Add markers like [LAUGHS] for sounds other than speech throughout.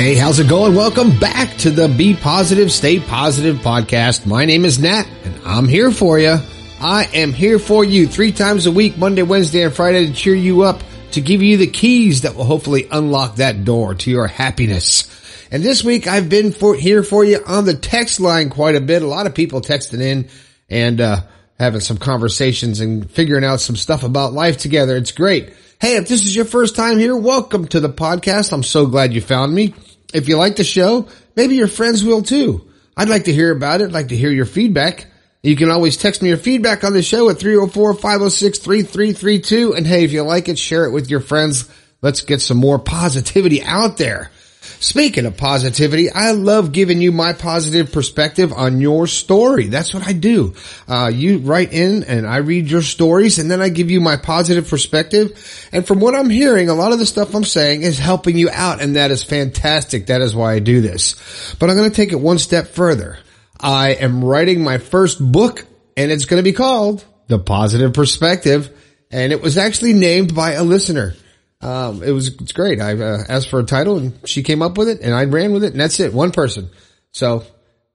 Hey, how's it going? Welcome back to the Be Positive, Stay Positive podcast. My name is Nat and I'm here for you. I am here for you three times a week, Monday, Wednesday, and Friday to cheer you up, to give you the keys that will hopefully unlock that door to your happiness. And this week I've been for, here for you on the text line quite a bit. A lot of people texting in and, uh, having some conversations and figuring out some stuff about life together. It's great. Hey, if this is your first time here, welcome to the podcast. I'm so glad you found me. If you like the show, maybe your friends will too. I'd like to hear about it. I'd like to hear your feedback. You can always text me your feedback on the show at 304-506-3332. And hey, if you like it, share it with your friends. Let's get some more positivity out there. Speaking of positivity, I love giving you my positive perspective on your story. That's what I do. Uh, you write in and I read your stories and then I give you my positive perspective. And from what I'm hearing, a lot of the stuff I'm saying is helping you out and that is fantastic. That is why I do this. But I'm going to take it one step further. I am writing my first book and it's going to be called The Positive Perspective. And it was actually named by a listener. Um, it was, it's great. I uh, asked for a title and she came up with it and I ran with it and that's it. One person. So,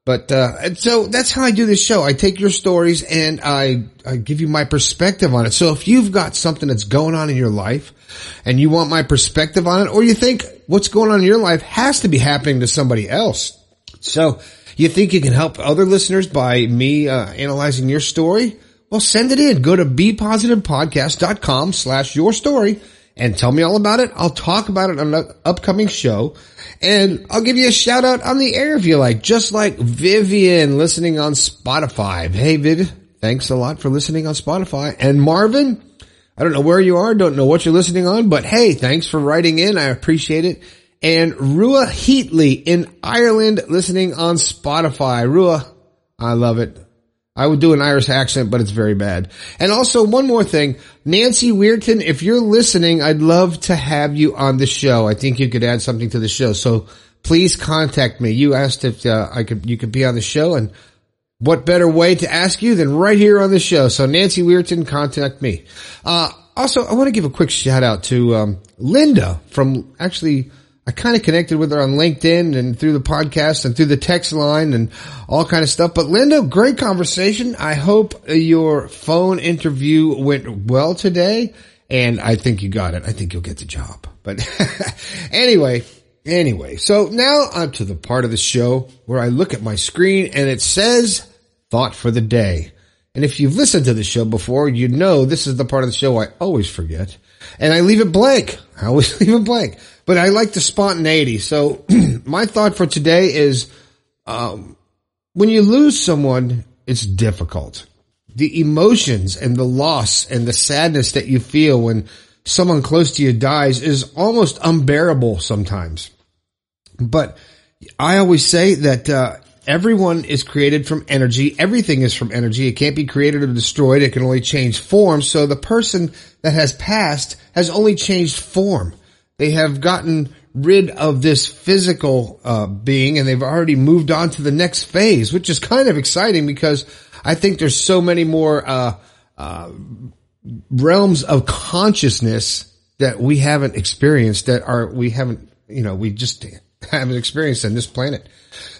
but, uh, so that's how I do this show. I take your stories and I, I give you my perspective on it. So if you've got something that's going on in your life and you want my perspective on it or you think what's going on in your life has to be happening to somebody else. So you think you can help other listeners by me, uh, analyzing your story? Well, send it in. Go to bepositivepodcast.com slash your story and tell me all about it. I'll talk about it on an upcoming show and I'll give you a shout out on the air if you like, just like Vivian listening on Spotify. Hey, Viv, thanks a lot for listening on Spotify. And Marvin, I don't know where you are, don't know what you're listening on, but hey, thanks for writing in. I appreciate it. And Rua Heatley in Ireland listening on Spotify. Rua, I love it. I would do an Irish accent, but it's very bad. And also one more thing, Nancy Weirton, if you're listening, I'd love to have you on the show. I think you could add something to the show. So please contact me. You asked if uh, I could, you could be on the show and what better way to ask you than right here on the show. So Nancy Weirton, contact me. Uh, also, I want to give a quick shout out to, um, Linda from actually, I kind of connected with her on LinkedIn and through the podcast and through the text line and all kind of stuff. But Linda, great conversation. I hope your phone interview went well today. And I think you got it. I think you'll get the job. But [LAUGHS] anyway, anyway, so now on to the part of the show where I look at my screen and it says thought for the day. And if you've listened to the show before, you know this is the part of the show I always forget. And I leave it blank. I always [LAUGHS] leave it blank but I like the spontaneity. So [CLEARS THROAT] my thought for today is, um, when you lose someone, it's difficult. The emotions and the loss and the sadness that you feel when someone close to you dies is almost unbearable sometimes. But I always say that, uh, everyone is created from energy. Everything is from energy. It can't be created or destroyed. It can only change form. So the person that has passed has only changed form. They have gotten rid of this physical uh, being and they've already moved on to the next phase, which is kind of exciting because I think there's so many more uh, uh, realms of consciousness that we haven't experienced that are we haven't you know we just [LAUGHS] haven't experienced on this planet.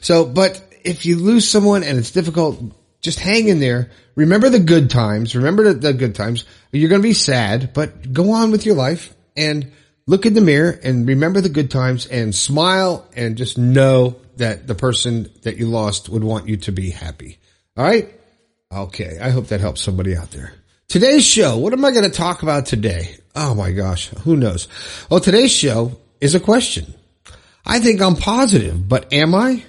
So, but if you lose someone and it's difficult, just hang in there. Remember the good times. Remember the, the good times. You're going to be sad, but go on with your life and look in the mirror and remember the good times and smile and just know that the person that you lost would want you to be happy. All right. Okay. I hope that helps somebody out there. Today's show. What am I going to talk about today? Oh my gosh. Who knows? Well, today's show is a question. I think I'm positive, but am I?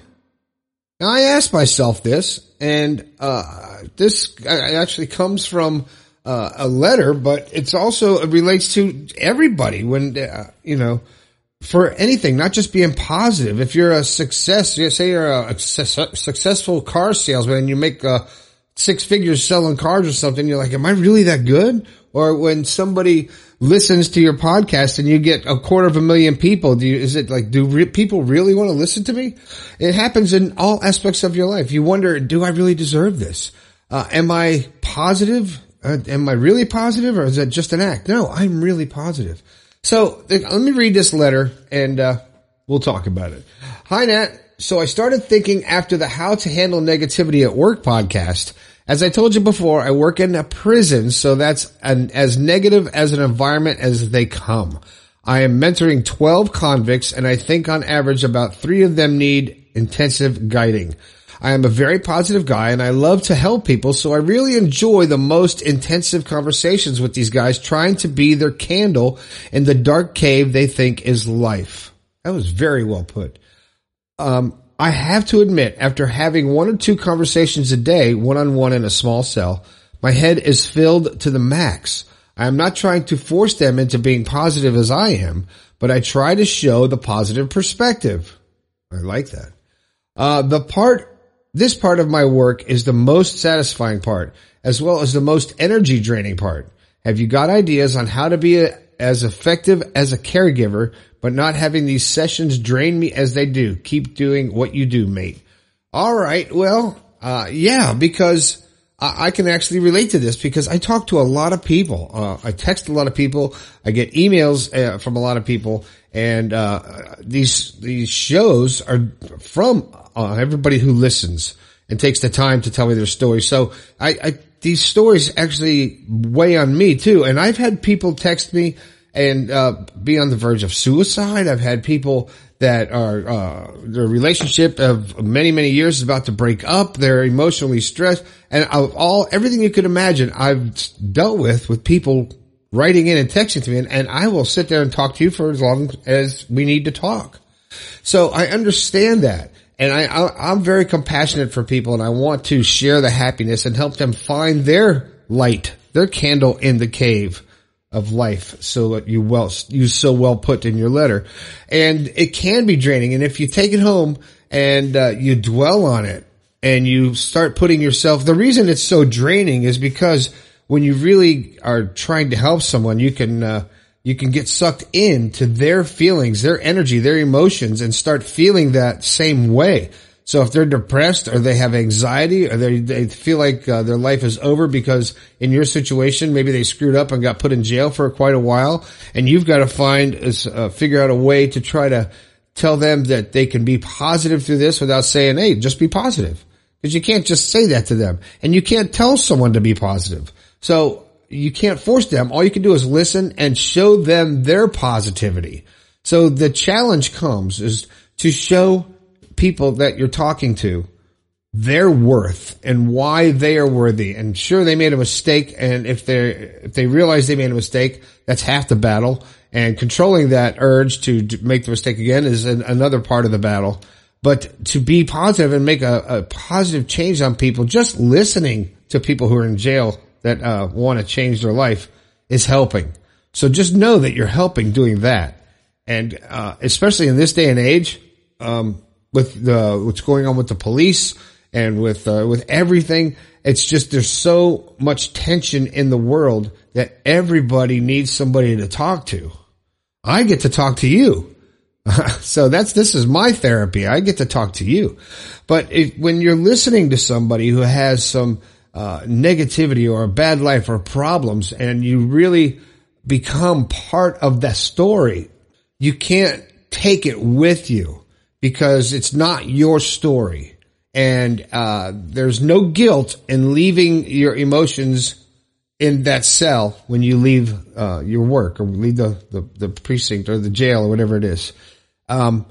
Now I asked myself this and, uh, this actually comes from uh, a letter, but it's also it relates to everybody when uh, you know for anything, not just being positive. If you're a success, you say you're a successful car salesman and you make uh, six figures selling cars or something, you're like, am I really that good? Or when somebody listens to your podcast and you get a quarter of a million people, do you, is it like, do re- people really want to listen to me? It happens in all aspects of your life. You wonder, do I really deserve this? Uh, am I positive? Uh, am I really positive or is that just an act? No, I'm really positive. So let me read this letter and, uh, we'll talk about it. Hi, Nat. So I started thinking after the How to Handle Negativity at Work podcast. As I told you before, I work in a prison, so that's an, as negative as an environment as they come. I am mentoring 12 convicts and I think on average about three of them need intensive guiding. I am a very positive guy and I love to help people, so I really enjoy the most intensive conversations with these guys trying to be their candle in the dark cave they think is life. That was very well put. Um, I have to admit, after having one or two conversations a day, one on one in a small cell, my head is filled to the max. I am not trying to force them into being positive as I am, but I try to show the positive perspective. I like that. Uh, the part, this part of my work is the most satisfying part, as well as the most energy draining part. Have you got ideas on how to be a, as effective as a caregiver, but not having these sessions drain me as they do? Keep doing what you do, mate. All right. Well, uh, yeah, because I can actually relate to this because I talk to a lot of people. Uh, I text a lot of people. I get emails uh, from a lot of people, and uh, these these shows are from uh, everybody who listens and takes the time to tell me their story. So I, I these stories actually weigh on me too. And I've had people text me and uh, be on the verge of suicide. I've had people that are uh, their relationship of many many years is about to break up. They're emotionally stressed, and of all everything you could imagine, I've dealt with with people writing in and texting to me, and, and I will sit there and talk to you for as long as we need to talk. So I understand that. And I, I, I'm very compassionate for people and I want to share the happiness and help them find their light, their candle in the cave of life so that you well you so well put in your letter. And it can be draining and if you take it home and uh, you dwell on it and you start putting yourself the reason it's so draining is because when you really are trying to help someone you can uh, you can get sucked into their feelings their energy their emotions and start feeling that same way so if they're depressed or they have anxiety or they, they feel like uh, their life is over because in your situation, maybe they screwed up and got put in jail for quite a while and you've got to find, uh, figure out a way to try to tell them that they can be positive through this without saying, Hey, just be positive. Cause you can't just say that to them and you can't tell someone to be positive. So you can't force them. All you can do is listen and show them their positivity. So the challenge comes is to show people that you're talking to their worth and why they are worthy. And sure, they made a mistake. And if they if they realize they made a mistake, that's half the battle. And controlling that urge to make the mistake again is an, another part of the battle. But to be positive and make a, a, positive change on people, just listening to people who are in jail that uh, want to change their life is helping. So just know that you're helping doing that. And uh, especially in this day and age, um, with the what's going on with the police and with uh, with everything. It's just there's so much tension in the world that everybody needs somebody to talk to. I get to talk to you. [LAUGHS] so that's this is my therapy. I get to talk to you. But if, when you're listening to somebody who has some uh, negativity or a bad life or problems, and you really become part of that story, you can't take it with you because it's not your story. And uh, there's no guilt in leaving your emotions in that cell when you leave uh, your work or leave the, the, the, precinct or the jail or whatever it is. Um,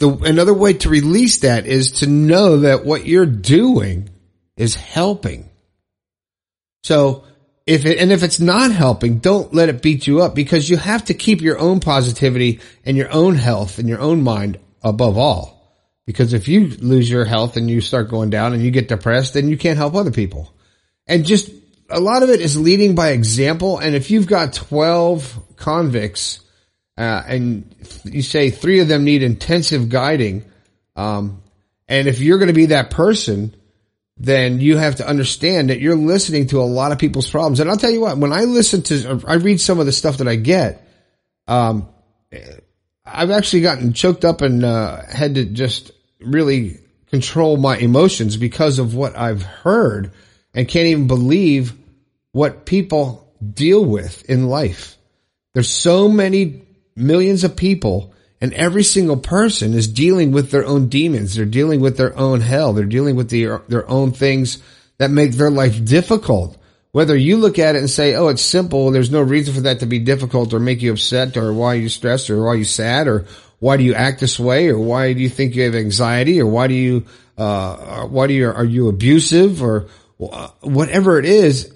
the, another way to release that is to know that what you're doing is helping. So if it, and if it's not helping, don't let it beat you up because you have to keep your own positivity and your own health and your own mind above all. Because if you lose your health and you start going down and you get depressed, then you can't help other people. And just a lot of it is leading by example. And if you've got 12 convicts, uh, and you say three of them need intensive guiding, um, and if you're going to be that person, then you have to understand that you're listening to a lot of people's problems. And I'll tell you what, when I listen to, I read some of the stuff that I get, um, I've actually gotten choked up and uh, had to just really control my emotions because of what I've heard and can't even believe what people deal with in life. There's so many millions of people And every single person is dealing with their own demons. They're dealing with their own hell. They're dealing with the, their own things that make their life difficult. Whether you look at it and say, oh, it's simple, there's no reason for that to be difficult or make you upset or why you're you stressed or why you're you sad or why do you act this way or why do you think you have anxiety or why do you, uh, why do you, are you abusive or uh, whatever it is,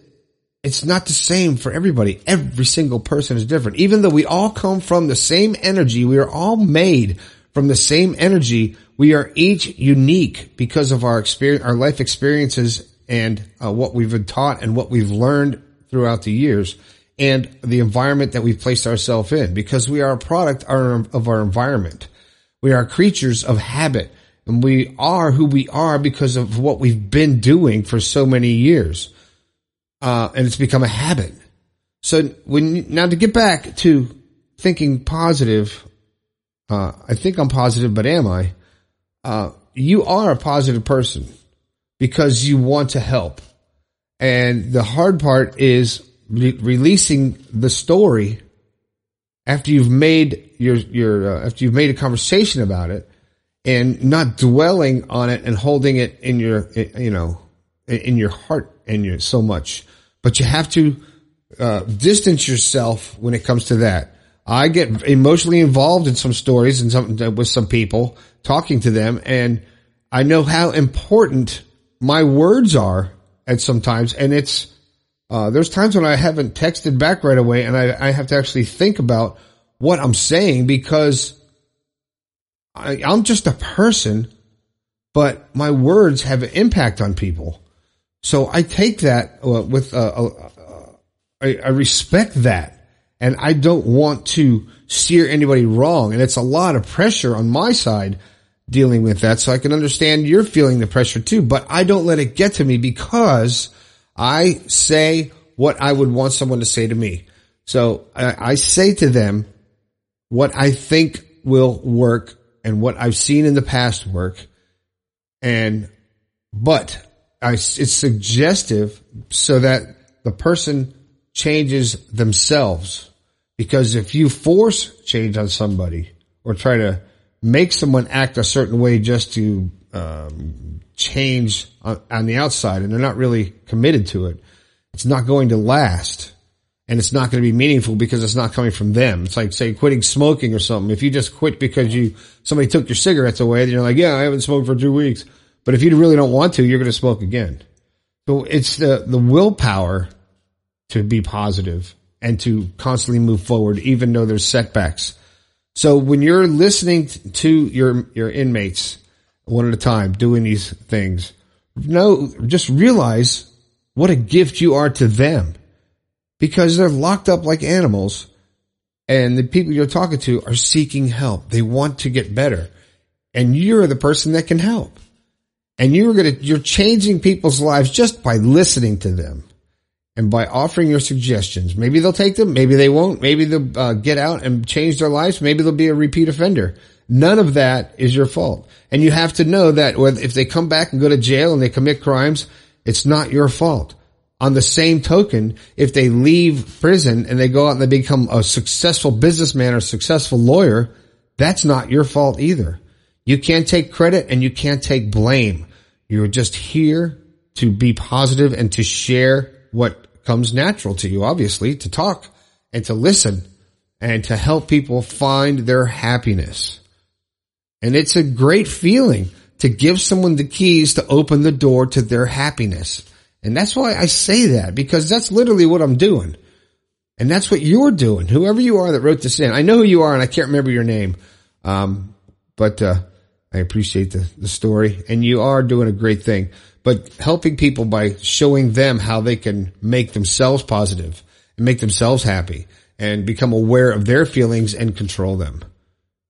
it's not the same for everybody. Every single person is different. Even though we all come from the same energy, we are all made from the same energy. We are each unique because of our experience, our life experiences and uh, what we've been taught and what we've learned throughout the years and the environment that we've placed ourselves in because we are a product of our environment. We are creatures of habit and we are who we are because of what we've been doing for so many years uh, and it's become a habit. So when now to get back to thinking positive, uh, I think I'm positive, but am I? Uh, you are a positive person because you want to help, and the hard part is re- releasing the story after you've made your your uh, after you've made a conversation about it and not dwelling on it and holding it in your you know in your heart and your so much but you have to uh, distance yourself when it comes to that. I get emotionally involved in some stories and some with some people talking to them, and I know how important my words are at sometimes, and it's uh, there's times when I haven't texted back right away, and I, I have to actually think about what I'm saying because I, I'm just a person, but my words have an impact on people. So I take that uh, with, uh, uh, uh, I, I respect that and I don't want to steer anybody wrong. And it's a lot of pressure on my side dealing with that. So I can understand you're feeling the pressure too, but I don't let it get to me because I say what I would want someone to say to me. So I, I say to them what I think will work and what I've seen in the past work. And, but I, it's suggestive so that the person changes themselves. Because if you force change on somebody or try to make someone act a certain way just to um, change on, on the outside and they're not really committed to it, it's not going to last and it's not going to be meaningful because it's not coming from them. It's like say quitting smoking or something. If you just quit because you somebody took your cigarettes away, then you're like, yeah, I haven't smoked for two weeks. But if you really don't want to, you're going to smoke again. So it's the, the willpower to be positive and to constantly move forward, even though there's setbacks. So when you're listening to your, your inmates one at a time doing these things, no, just realize what a gift you are to them. Because they're locked up like animals and the people you're talking to are seeking help. They want to get better. And you're the person that can help. And you're going to, you're changing people's lives just by listening to them and by offering your suggestions. Maybe they'll take them. Maybe they won't. Maybe they'll uh, get out and change their lives. Maybe they'll be a repeat offender. None of that is your fault. And you have to know that if they come back and go to jail and they commit crimes, it's not your fault. On the same token, if they leave prison and they go out and they become a successful businessman or successful lawyer, that's not your fault either. You can't take credit and you can't take blame. You're just here to be positive and to share what comes natural to you, obviously, to talk and to listen and to help people find their happiness. And it's a great feeling to give someone the keys to open the door to their happiness. And that's why I say that because that's literally what I'm doing. And that's what you're doing. Whoever you are that wrote this in, I know who you are and I can't remember your name. Um, but, uh, I appreciate the, the story and you are doing a great thing, but helping people by showing them how they can make themselves positive and make themselves happy and become aware of their feelings and control them.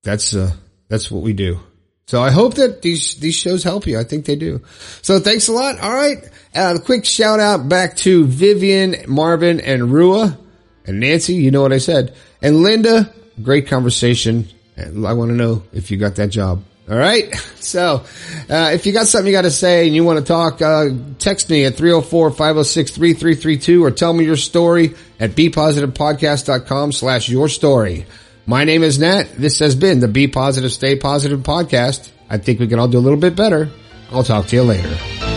That's, uh, that's what we do. So I hope that these, these shows help you. I think they do. So thanks a lot. All right. Uh, a quick shout out back to Vivian, Marvin, and Rua and Nancy. You know what I said. And Linda, great conversation. I want to know if you got that job. All right. So, uh, if you got something you got to say and you want to talk, uh, text me at 304-506-3332 or tell me your story at bepositivepodcast.com slash your story. My name is Nat. This has been the Be Positive, Stay Positive podcast. I think we can all do a little bit better. I'll talk to you later.